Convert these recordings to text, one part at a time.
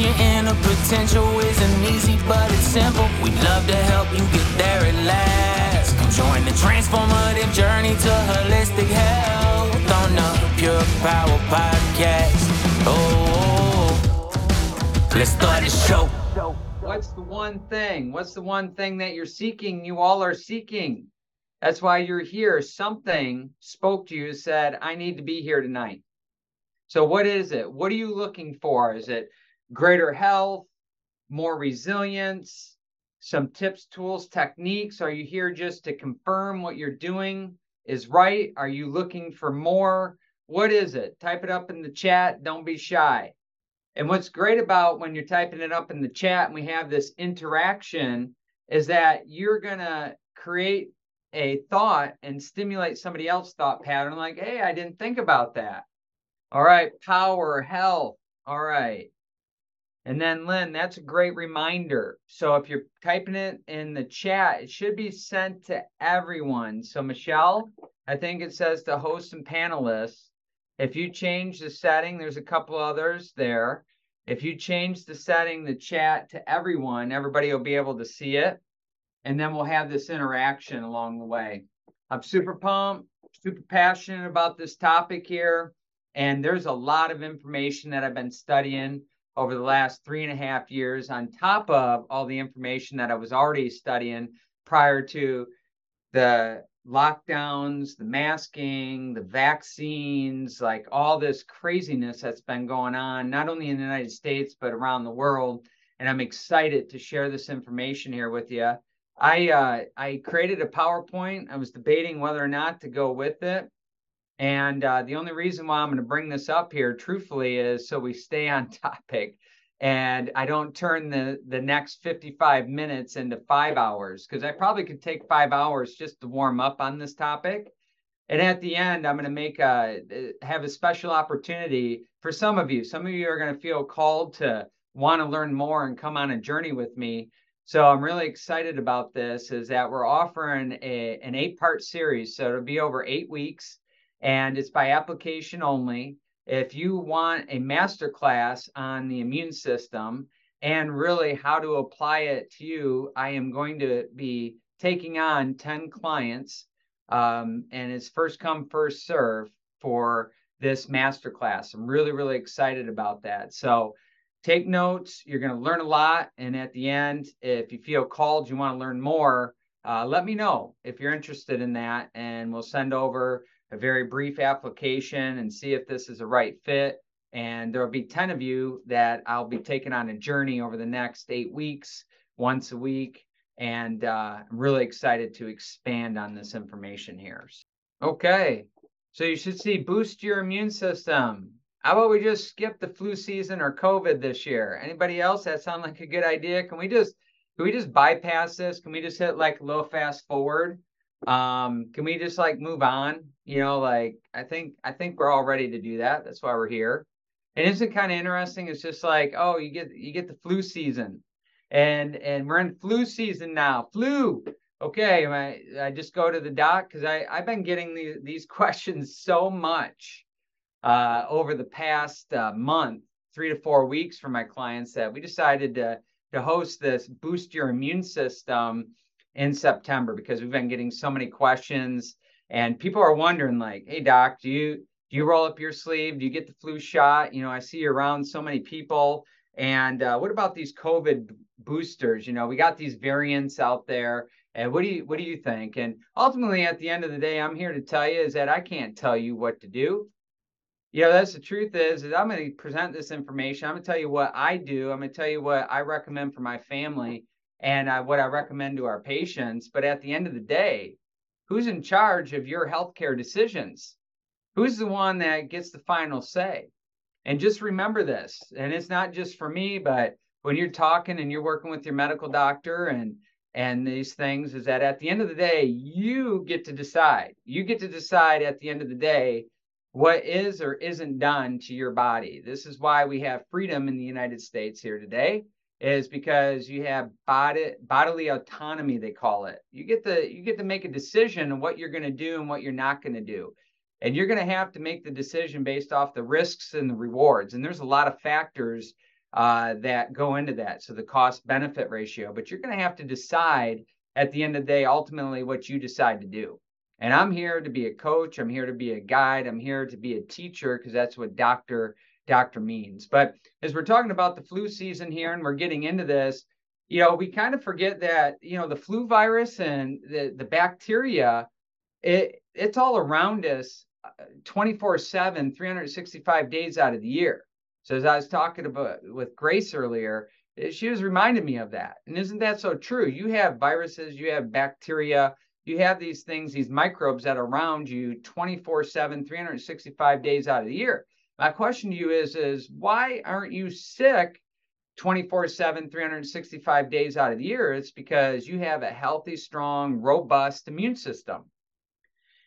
Your inner potential isn't easy, but it's simple. We'd love to help you get there at last. Come join the transformative journey to holistic health on the Pure Power Podcast. Oh, let's start the show. What's the one thing? What's the one thing that you're seeking? You all are seeking. That's why you're here. Something spoke to you, said, I need to be here tonight. So, what is it? What are you looking for? Is it greater health, more resilience, some tips, tools, techniques? Are you here just to confirm what you're doing is right? Are you looking for more? What is it? Type it up in the chat. Don't be shy. And what's great about when you're typing it up in the chat and we have this interaction is that you're going to create a thought and stimulate somebody else's thought pattern like, hey, I didn't think about that. All right, power, health. All right. And then Lynn, that's a great reminder. So if you're typing it in the chat, it should be sent to everyone. So Michelle, I think it says to host and panelists. If you change the setting, there's a couple others there. If you change the setting, the chat to everyone, everybody will be able to see it. And then we'll have this interaction along the way. I'm super pumped, super passionate about this topic here. And there's a lot of information that I've been studying over the last three and a half years, on top of all the information that I was already studying prior to the lockdowns, the masking, the vaccines, like all this craziness that's been going on, not only in the United States, but around the world. And I'm excited to share this information here with you. I uh, I created a PowerPoint. I was debating whether or not to go with it. And uh, the only reason why I'm going to bring this up here, truthfully, is so we stay on topic and I don't turn the the next 55 minutes into five hours because I probably could take five hours just to warm up on this topic. And at the end, I'm going to make a have a special opportunity for some of you. Some of you are going to feel called to want to learn more and come on a journey with me. So I'm really excited about this. Is that we're offering a, an eight part series, so it'll be over eight weeks, and it's by application only if you want a master class on the immune system and really how to apply it to you, I am going to be taking on 10 clients. Um, and it's first come, first serve for this master class. I'm really, really excited about that. So take notes. You're going to learn a lot. And at the end, if you feel called, you want to learn more, uh, let me know if you're interested in that. And we'll send over a very brief application and see if this is a right fit. And there will be 10 of you that I'll be taking on a journey over the next eight weeks, once a week. And uh, I'm really excited to expand on this information here. Okay, so you should see boost your immune system. How about we just skip the flu season or COVID this year? Anybody else? That sound like a good idea? Can we just can we just bypass this? Can we just hit like low fast forward? Um, can we just like move on? You know, like I think I think we're all ready to do that. That's why we're here. And isn't kind of interesting? It's just like, oh, you get you get the flu season. And and we're in flu season now. Flu. Okay, I, I just go to the doc because I I've been getting these these questions so much uh, over the past uh, month, three to four weeks from my clients that we decided to to host this boost your immune system in September because we've been getting so many questions and people are wondering like, "Hey doc, do you do you roll up your sleeve? Do you get the flu shot? You know, I see you around so many people. And uh, what about these COVID boosters? You know, we got these variants out there. And what do you what do you think? And ultimately, at the end of the day, I'm here to tell you is that I can't tell you what to do. You know, that's the truth is, is I'm going to present this information. I'm going to tell you what I do. I'm going to tell you what I recommend for my family and uh, what I recommend to our patients. But at the end of the day, who's in charge of your healthcare decisions? Who's the one that gets the final say? And just remember this, and it's not just for me, but when you're talking and you're working with your medical doctor and and these things is that at the end of the day you get to decide you get to decide at the end of the day what is or isn't done to your body this is why we have freedom in the united states here today is because you have body, bodily autonomy they call it you get to you get to make a decision on what you're going to do and what you're not going to do and you're going to have to make the decision based off the risks and the rewards and there's a lot of factors uh, that go into that. So the cost benefit ratio, but you're going to have to decide at the end of the day, ultimately, what you decide to do. And I'm here to be a coach. I'm here to be a guide. I'm here to be a teacher because that's what doctor doctor means. But as we're talking about the flu season here and we're getting into this, you know, we kind of forget that, you know, the flu virus and the, the bacteria, it it's all around us uh, 24 7, 365 days out of the year. So as I was talking about with Grace earlier, eh, she was reminding me of that. And isn't that so true? You have viruses, you have bacteria, you have these things, these microbes that are around you 24 7, 365 days out of the year. My question to you is, is why aren't you sick 24 7, 365 days out of the year? It's because you have a healthy, strong, robust immune system.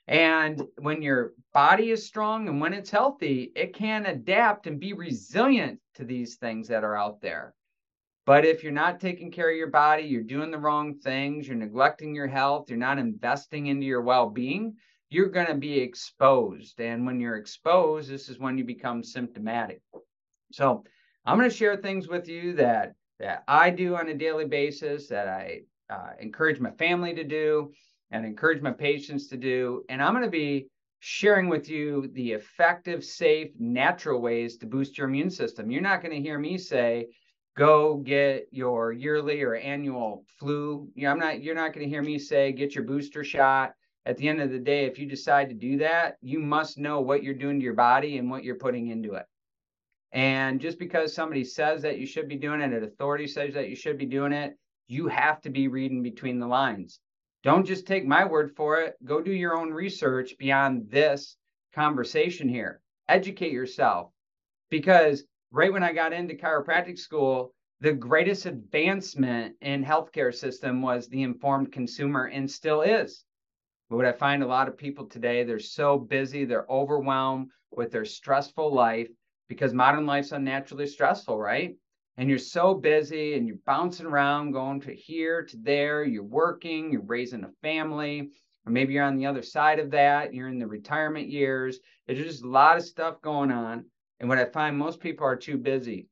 And when your body is strong and when it's healthy, it can adapt and be resilient to these things that are out there. But if you're not taking care of your body, you're doing the wrong things, you're neglecting your health, you're not investing into your well being, you're going to be exposed. And when you're exposed, this is when you become symptomatic. So I'm going to share things with you that that I do on a daily basis, that I uh, encourage my family to do, and encourage my patients to do. And I'm going to be sharing with you the effective, safe, natural ways to boost your immune system. You're not going to hear me say, go get your yearly or annual flu. You know, I'm not, you're not going to hear me say, get your booster shot. At the end of the day, if you decide to do that, you must know what you're doing to your body and what you're putting into it. And just because somebody says that you should be doing it, an authority says that you should be doing it, you have to be reading between the lines. Don't just take my word for it. Go do your own research beyond this conversation here. Educate yourself. Because right when I got into chiropractic school, the greatest advancement in healthcare system was the informed consumer and still is. But what I find a lot of people today, they're so busy, they're overwhelmed with their stressful life because modern life's unnaturally stressful, right? and you're so busy and you're bouncing around going to here to there you're working you're raising a family or maybe you're on the other side of that you're in the retirement years. There's just a lot of stuff going on and what i find most people are too busy.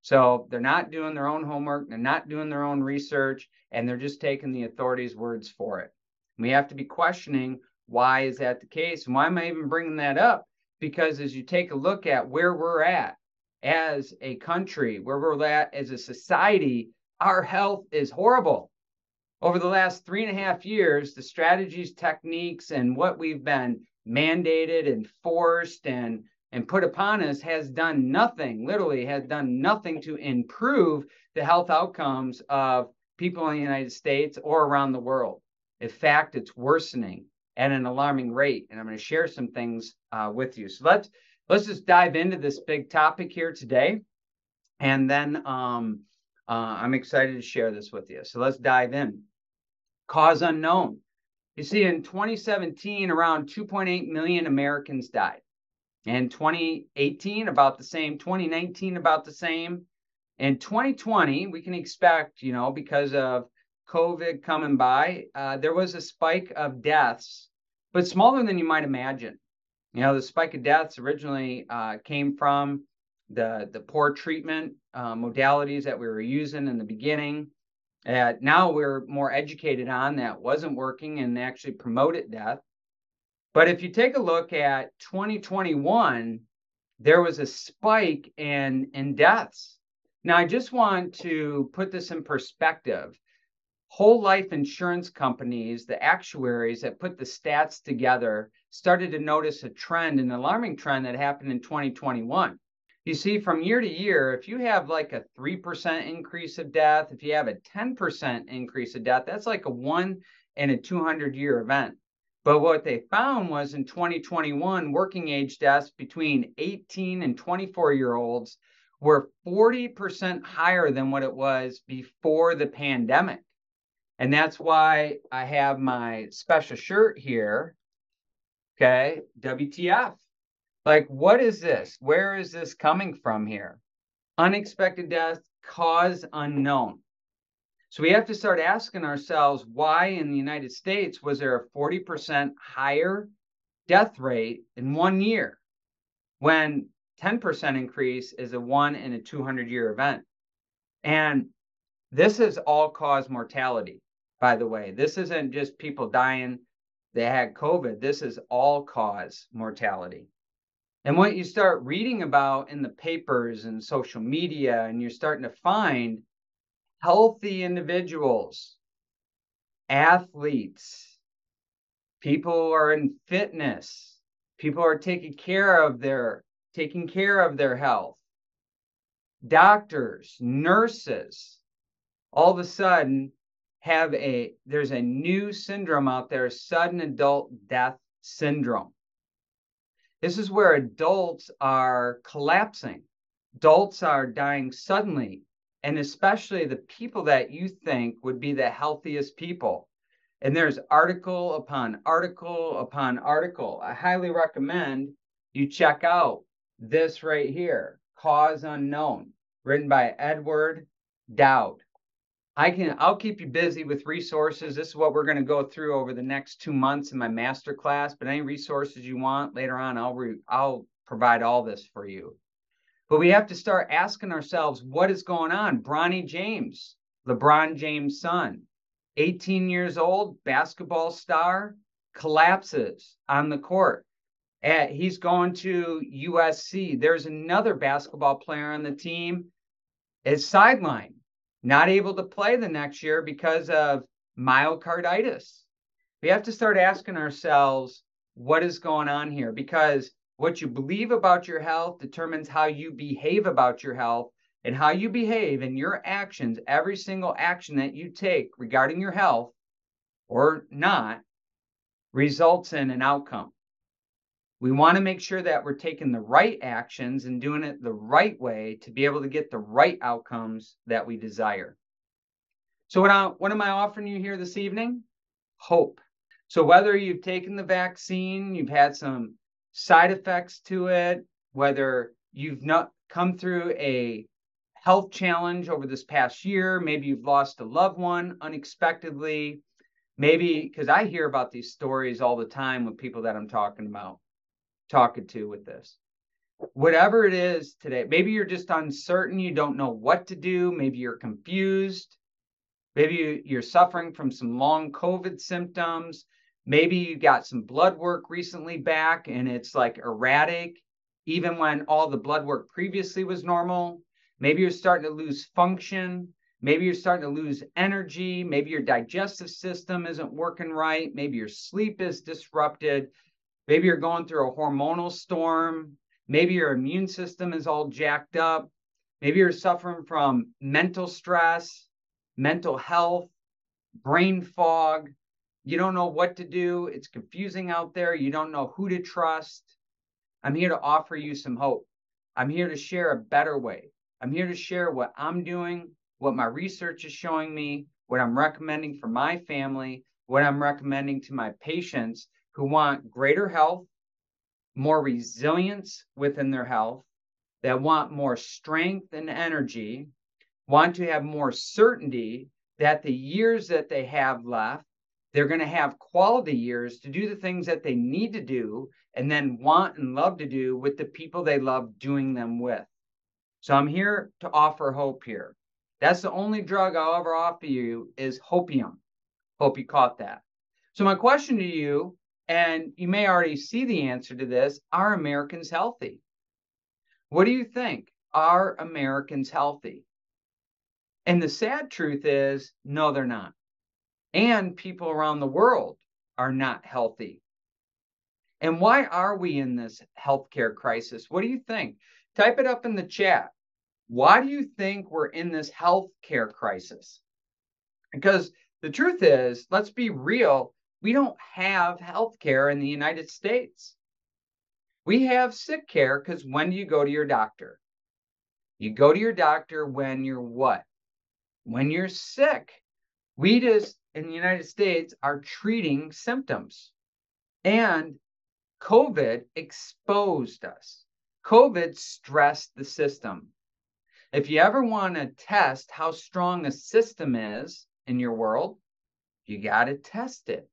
So they're not doing their own homework they're not doing their own research and they're just taking the authorities words for it we have to be questioning why is that the case and why am i even bringing that up because as you take a look at where we're at as a country, where we're at as a society, our health is horrible. Over the last three and a half years, the strategies, techniques, and what we've been mandated and forced and and put upon us has done nothing, literally has done nothing to improve the health outcomes of people in the United States or around the world. In fact, it's worsening at an alarming rate. And I'm going to share some things uh, with you. So let's let's just dive into this big topic here today. And then um, uh, I'm excited to share this with you. So let's dive in. Cause unknown. You see, in 2017, around 2.8 million Americans died. In 2018, about the same. 2019, about the same. In 2020, we can expect, you know, because of COVID coming by, uh, there was a spike of deaths, but smaller than you might imagine. You know, the spike of deaths originally uh, came from the the poor treatment uh, modalities that we were using in the beginning. Uh, now we're more educated on that wasn't working and actually promoted death. But if you take a look at 2021, there was a spike in in deaths. Now I just want to put this in perspective whole life insurance companies, the actuaries that put the stats together, started to notice a trend, an alarming trend that happened in 2021. You see, from year to year, if you have like a 3% increase of death, if you have a 10% increase of death, that's like a one in a 200 year event. But what they found was in 2021, working age deaths between 18 and 24 year olds were 40% higher than what it was before the pandemic. And that's why I have my special shirt here. Okay, WTF. Like, what is this? Where is this coming from here? Unexpected death, cause unknown. So we have to start asking ourselves why in the United States was there a 40% higher death rate in one year when 10% increase is a one in a 200 year event. And this is all cause mortality, by the way. This isn't just people dying, they had COVID. This is all cause mortality. And what you start reading about in the papers and social media, and you're starting to find healthy individuals, athletes, people are in fitness, people are taking care of their taking care of their health. Doctors, nurses, all of a sudden have a there's a new syndrome out there, sudden adult death syndrome. This is where adults are collapsing. Adults are dying suddenly, and especially the people that you think would be the healthiest people. And there's article upon article upon article. I highly recommend you check out this right here, Cause Unknown, written by Edward Dowd. I can I'll keep you busy with resources. This is what we're going to go through over the next 2 months in my master class, but any resources you want later on I'll re, I'll provide all this for you. But we have to start asking ourselves what is going on? Bronny James, LeBron James' son, 18 years old, basketball star, collapses on the court. At, he's going to USC. There's another basketball player on the team is sidelined, not able to play the next year because of myocarditis. We have to start asking ourselves what is going on here because what you believe about your health determines how you behave about your health and how you behave and your actions, every single action that you take regarding your health or not results in an outcome. We want to make sure that we're taking the right actions and doing it the right way to be able to get the right outcomes that we desire. So, what, I, what am I offering you here this evening? Hope. So, whether you've taken the vaccine, you've had some side effects to it, whether you've not come through a health challenge over this past year, maybe you've lost a loved one unexpectedly, maybe because I hear about these stories all the time with people that I'm talking about talking to with this. Whatever it is today, maybe you're just uncertain, you don't know what to do, maybe you're confused, maybe you're suffering from some long COVID symptoms, maybe you got some blood work recently back and it's like erratic, even when all the blood work previously was normal. Maybe you're starting to lose function. Maybe you're starting to lose energy. Maybe your digestive system isn't working right. Maybe your sleep is disrupted. Maybe you're going through a hormonal storm. Maybe your immune system is all jacked up. Maybe you're suffering from mental stress, mental health, brain fog. You don't know what to do. It's confusing out there. You don't know who to trust. I'm here to offer you some hope. I'm here to share a better way. I'm here to share what I'm doing, what my research is showing me, what I'm recommending for my family, what I'm recommending to my patients who want greater health, more resilience within their health, that want more strength and energy, want to have more certainty that the years that they have left, they're going to have quality years to do the things that they need to do and then want and love to do with the people they love doing them with. So I'm here to offer hope here. That's the only drug I'll ever offer you is hopium. Hope you caught that. So my question to you and you may already see the answer to this are Americans healthy? What do you think? Are Americans healthy? And the sad truth is, no, they're not. And people around the world are not healthy. And why are we in this healthcare crisis? What do you think? Type it up in the chat. Why do you think we're in this healthcare crisis? Because the truth is, let's be real, we don't have health care in the United States. We have sick care because when do you go to your doctor? You go to your doctor when you're what? When you're sick. We just in the United States are treating symptoms. And COVID exposed us. COVID stressed the system. If you ever want to test how strong a system is in your world, you got to test it.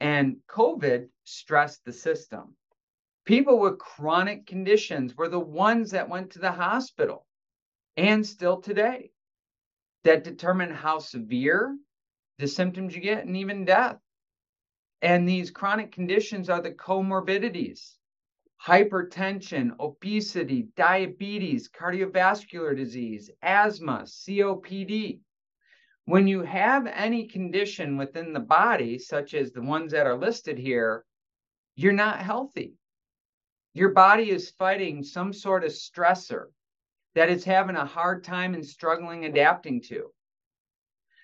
And COVID stressed the system. People with chronic conditions were the ones that went to the hospital and still today that determine how severe the symptoms you get and even death. And these chronic conditions are the comorbidities hypertension, obesity, diabetes, cardiovascular disease, asthma, COPD. When you have any condition within the body, such as the ones that are listed here, you're not healthy. Your body is fighting some sort of stressor that it's having a hard time and struggling adapting to.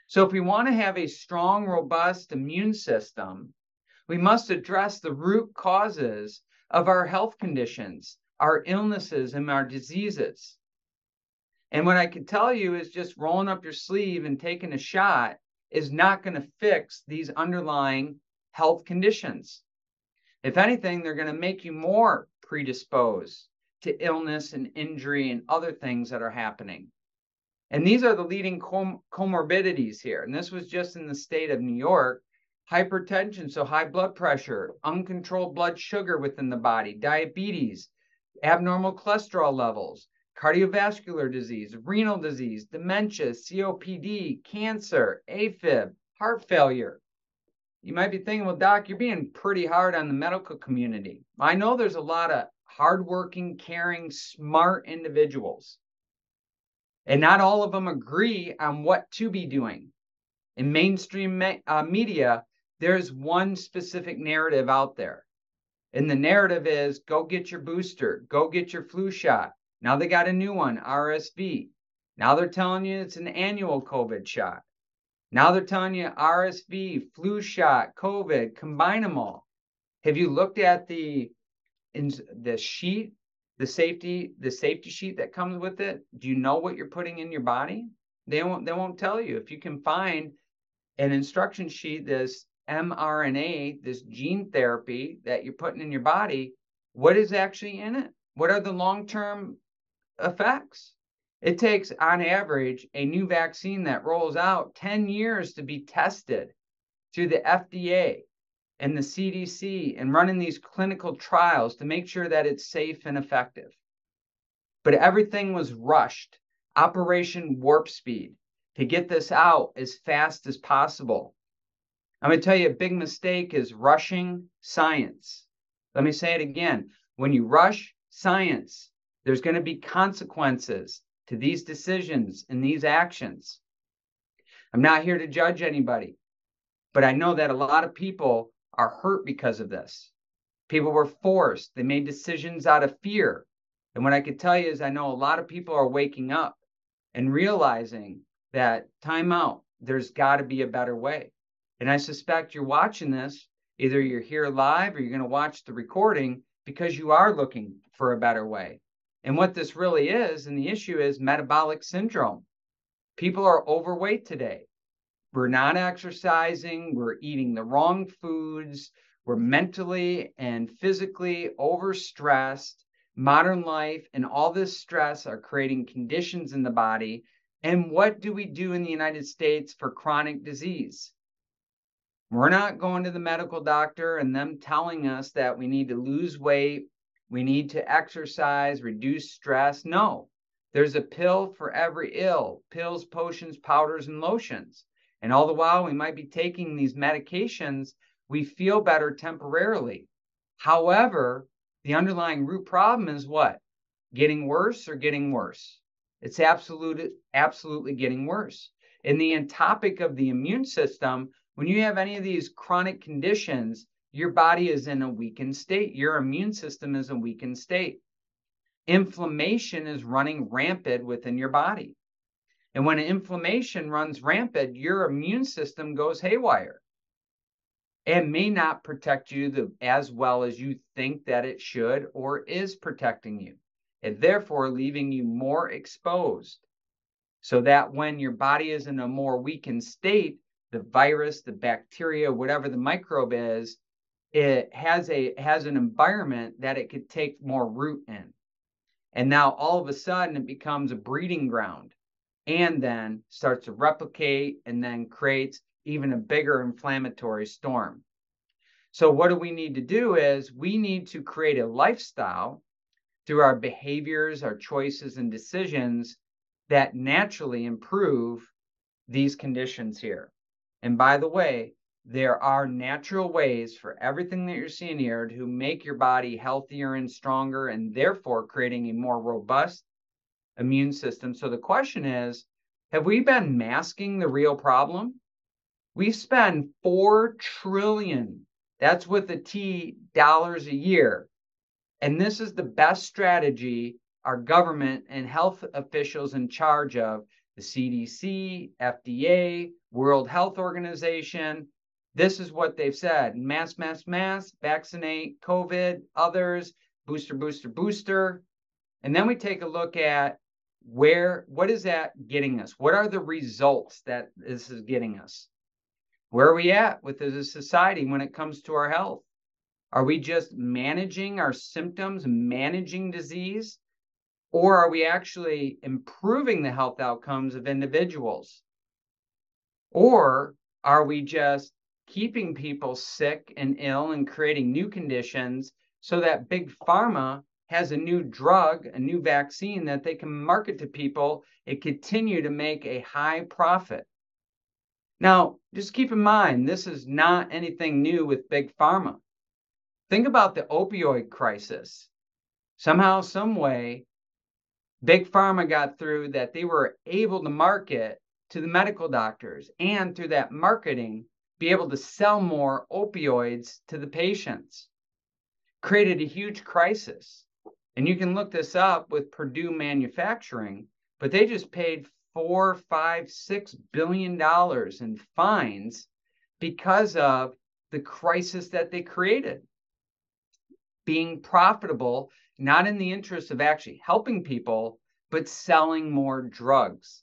So, if we want to have a strong, robust immune system, we must address the root causes of our health conditions, our illnesses, and our diseases. And what I can tell you is just rolling up your sleeve and taking a shot is not going to fix these underlying health conditions. If anything, they're going to make you more predisposed to illness and injury and other things that are happening. And these are the leading com- comorbidities here. And this was just in the state of New York hypertension, so high blood pressure, uncontrolled blood sugar within the body, diabetes, abnormal cholesterol levels, cardiovascular disease, renal disease, dementia, COPD, cancer, AFib, heart failure. You might be thinking, well, Doc, you're being pretty hard on the medical community. I know there's a lot of hardworking, caring, smart individuals. And not all of them agree on what to be doing. In mainstream me- uh, media, there's one specific narrative out there. And the narrative is go get your booster, go get your flu shot. Now they got a new one, RSV. Now they're telling you it's an annual COVID shot. Now they're telling you RSV, flu shot, COVID, combine them all. Have you looked at the in the sheet, the safety, the safety sheet that comes with it? Do you know what you're putting in your body? They won't they won't tell you. If you can find an instruction sheet this mRNA, this gene therapy that you're putting in your body, what is actually in it? What are the long term effects? It takes, on average, a new vaccine that rolls out 10 years to be tested through the FDA and the CDC and running these clinical trials to make sure that it's safe and effective. But everything was rushed, Operation Warp Speed, to get this out as fast as possible. I'm going to tell you a big mistake is rushing science. Let me say it again. When you rush science, there's going to be consequences to these decisions and these actions. I'm not here to judge anybody, but I know that a lot of people are hurt because of this. People were forced, they made decisions out of fear. And what I could tell you is, I know a lot of people are waking up and realizing that time out, there's got to be a better way. And I suspect you're watching this, either you're here live or you're going to watch the recording because you are looking for a better way. And what this really is, and the issue is metabolic syndrome. People are overweight today. We're not exercising, we're eating the wrong foods, we're mentally and physically overstressed. Modern life and all this stress are creating conditions in the body. And what do we do in the United States for chronic disease? We're not going to the medical doctor and them telling us that we need to lose weight, we need to exercise, reduce stress. No, there's a pill for every ill pills, potions, powders, and lotions. And all the while, we might be taking these medications, we feel better temporarily. However, the underlying root problem is what? Getting worse or getting worse? It's absolutely, absolutely getting worse. In the entopic of the immune system, when you have any of these chronic conditions, your body is in a weakened state. Your immune system is a weakened state. Inflammation is running rampant within your body. And when inflammation runs rampant, your immune system goes haywire and may not protect you the, as well as you think that it should or is protecting you, and therefore leaving you more exposed. So that when your body is in a more weakened state, the virus, the bacteria, whatever the microbe is, it has a has an environment that it could take more root in. And now all of a sudden it becomes a breeding ground and then starts to replicate and then creates even a bigger inflammatory storm. So, what do we need to do is we need to create a lifestyle through our behaviors, our choices, and decisions that naturally improve these conditions here. And by the way, there are natural ways for everything that you're seeing here to make your body healthier and stronger, and therefore creating a more robust immune system. So the question is have we been masking the real problem? We spend 4 trillion, that's with the T dollars a year. And this is the best strategy our government and health officials in charge of the CDC, FDA, World Health Organization. This is what they've said mass, mass, mass, vaccinate COVID, others, booster, booster, booster. And then we take a look at where, what is that getting us? What are the results that this is getting us? Where are we at with as a society when it comes to our health? Are we just managing our symptoms, managing disease? Or are we actually improving the health outcomes of individuals? Or are we just keeping people sick and ill and creating new conditions so that big pharma has a new drug, a new vaccine that they can market to people and continue to make a high profit. Now, just keep in mind, this is not anything new with big pharma. Think about the opioid crisis. Somehow, some way, big pharma got through that they were able to market to the medical doctors and through that marketing be able to sell more opioids to the patients. Created a huge crisis. And you can look this up with purdue manufacturing but they just paid four five six billion dollars in fines because of the crisis that they created. Being profitable not in the interest of actually helping people but selling more drugs.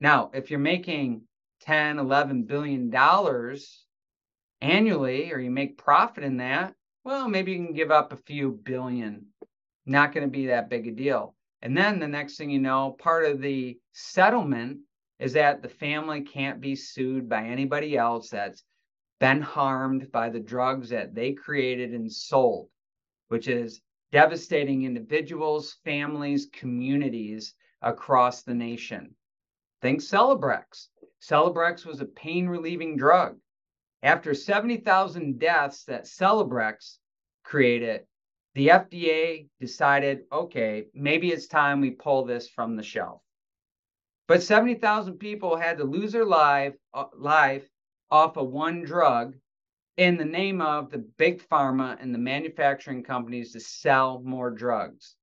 Now, if you're making 10, 11 billion dollars annually, or you make profit in that, well, maybe you can give up a few billion. Not going to be that big a deal. And then the next thing you know, part of the settlement is that the family can't be sued by anybody else that's been harmed by the drugs that they created and sold, which is devastating individuals, families, communities across the nation. Think Celebrex. Celebrex was a pain relieving drug. After 70,000 deaths that Celebrex created, the FDA decided, okay, maybe it's time we pull this from the shelf. But 70,000 people had to lose their life, uh, life off of one drug in the name of the big pharma and the manufacturing companies to sell more drugs.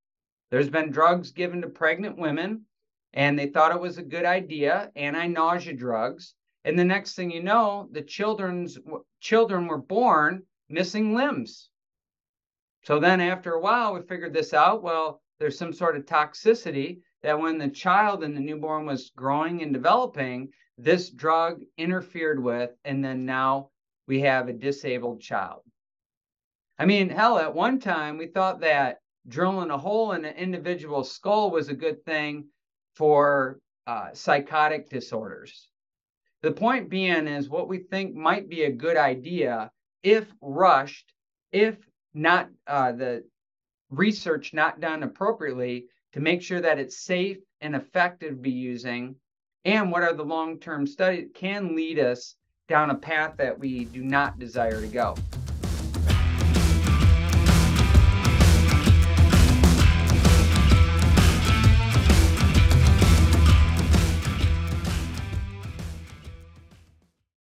There's been drugs given to pregnant women and they thought it was a good idea, anti-nausea drugs. And the next thing you know, the children's children were born missing limbs. So then after a while, we figured this out. Well, there's some sort of toxicity that when the child and the newborn was growing and developing, this drug interfered with, and then now we have a disabled child. I mean, hell, at one time we thought that drilling a hole in an individual's skull was a good thing for uh, psychotic disorders. The point being is what we think might be a good idea if rushed, if not uh, the research not done appropriately to make sure that it's safe and effective to be using, and what are the long term studies can lead us down a path that we do not desire to go.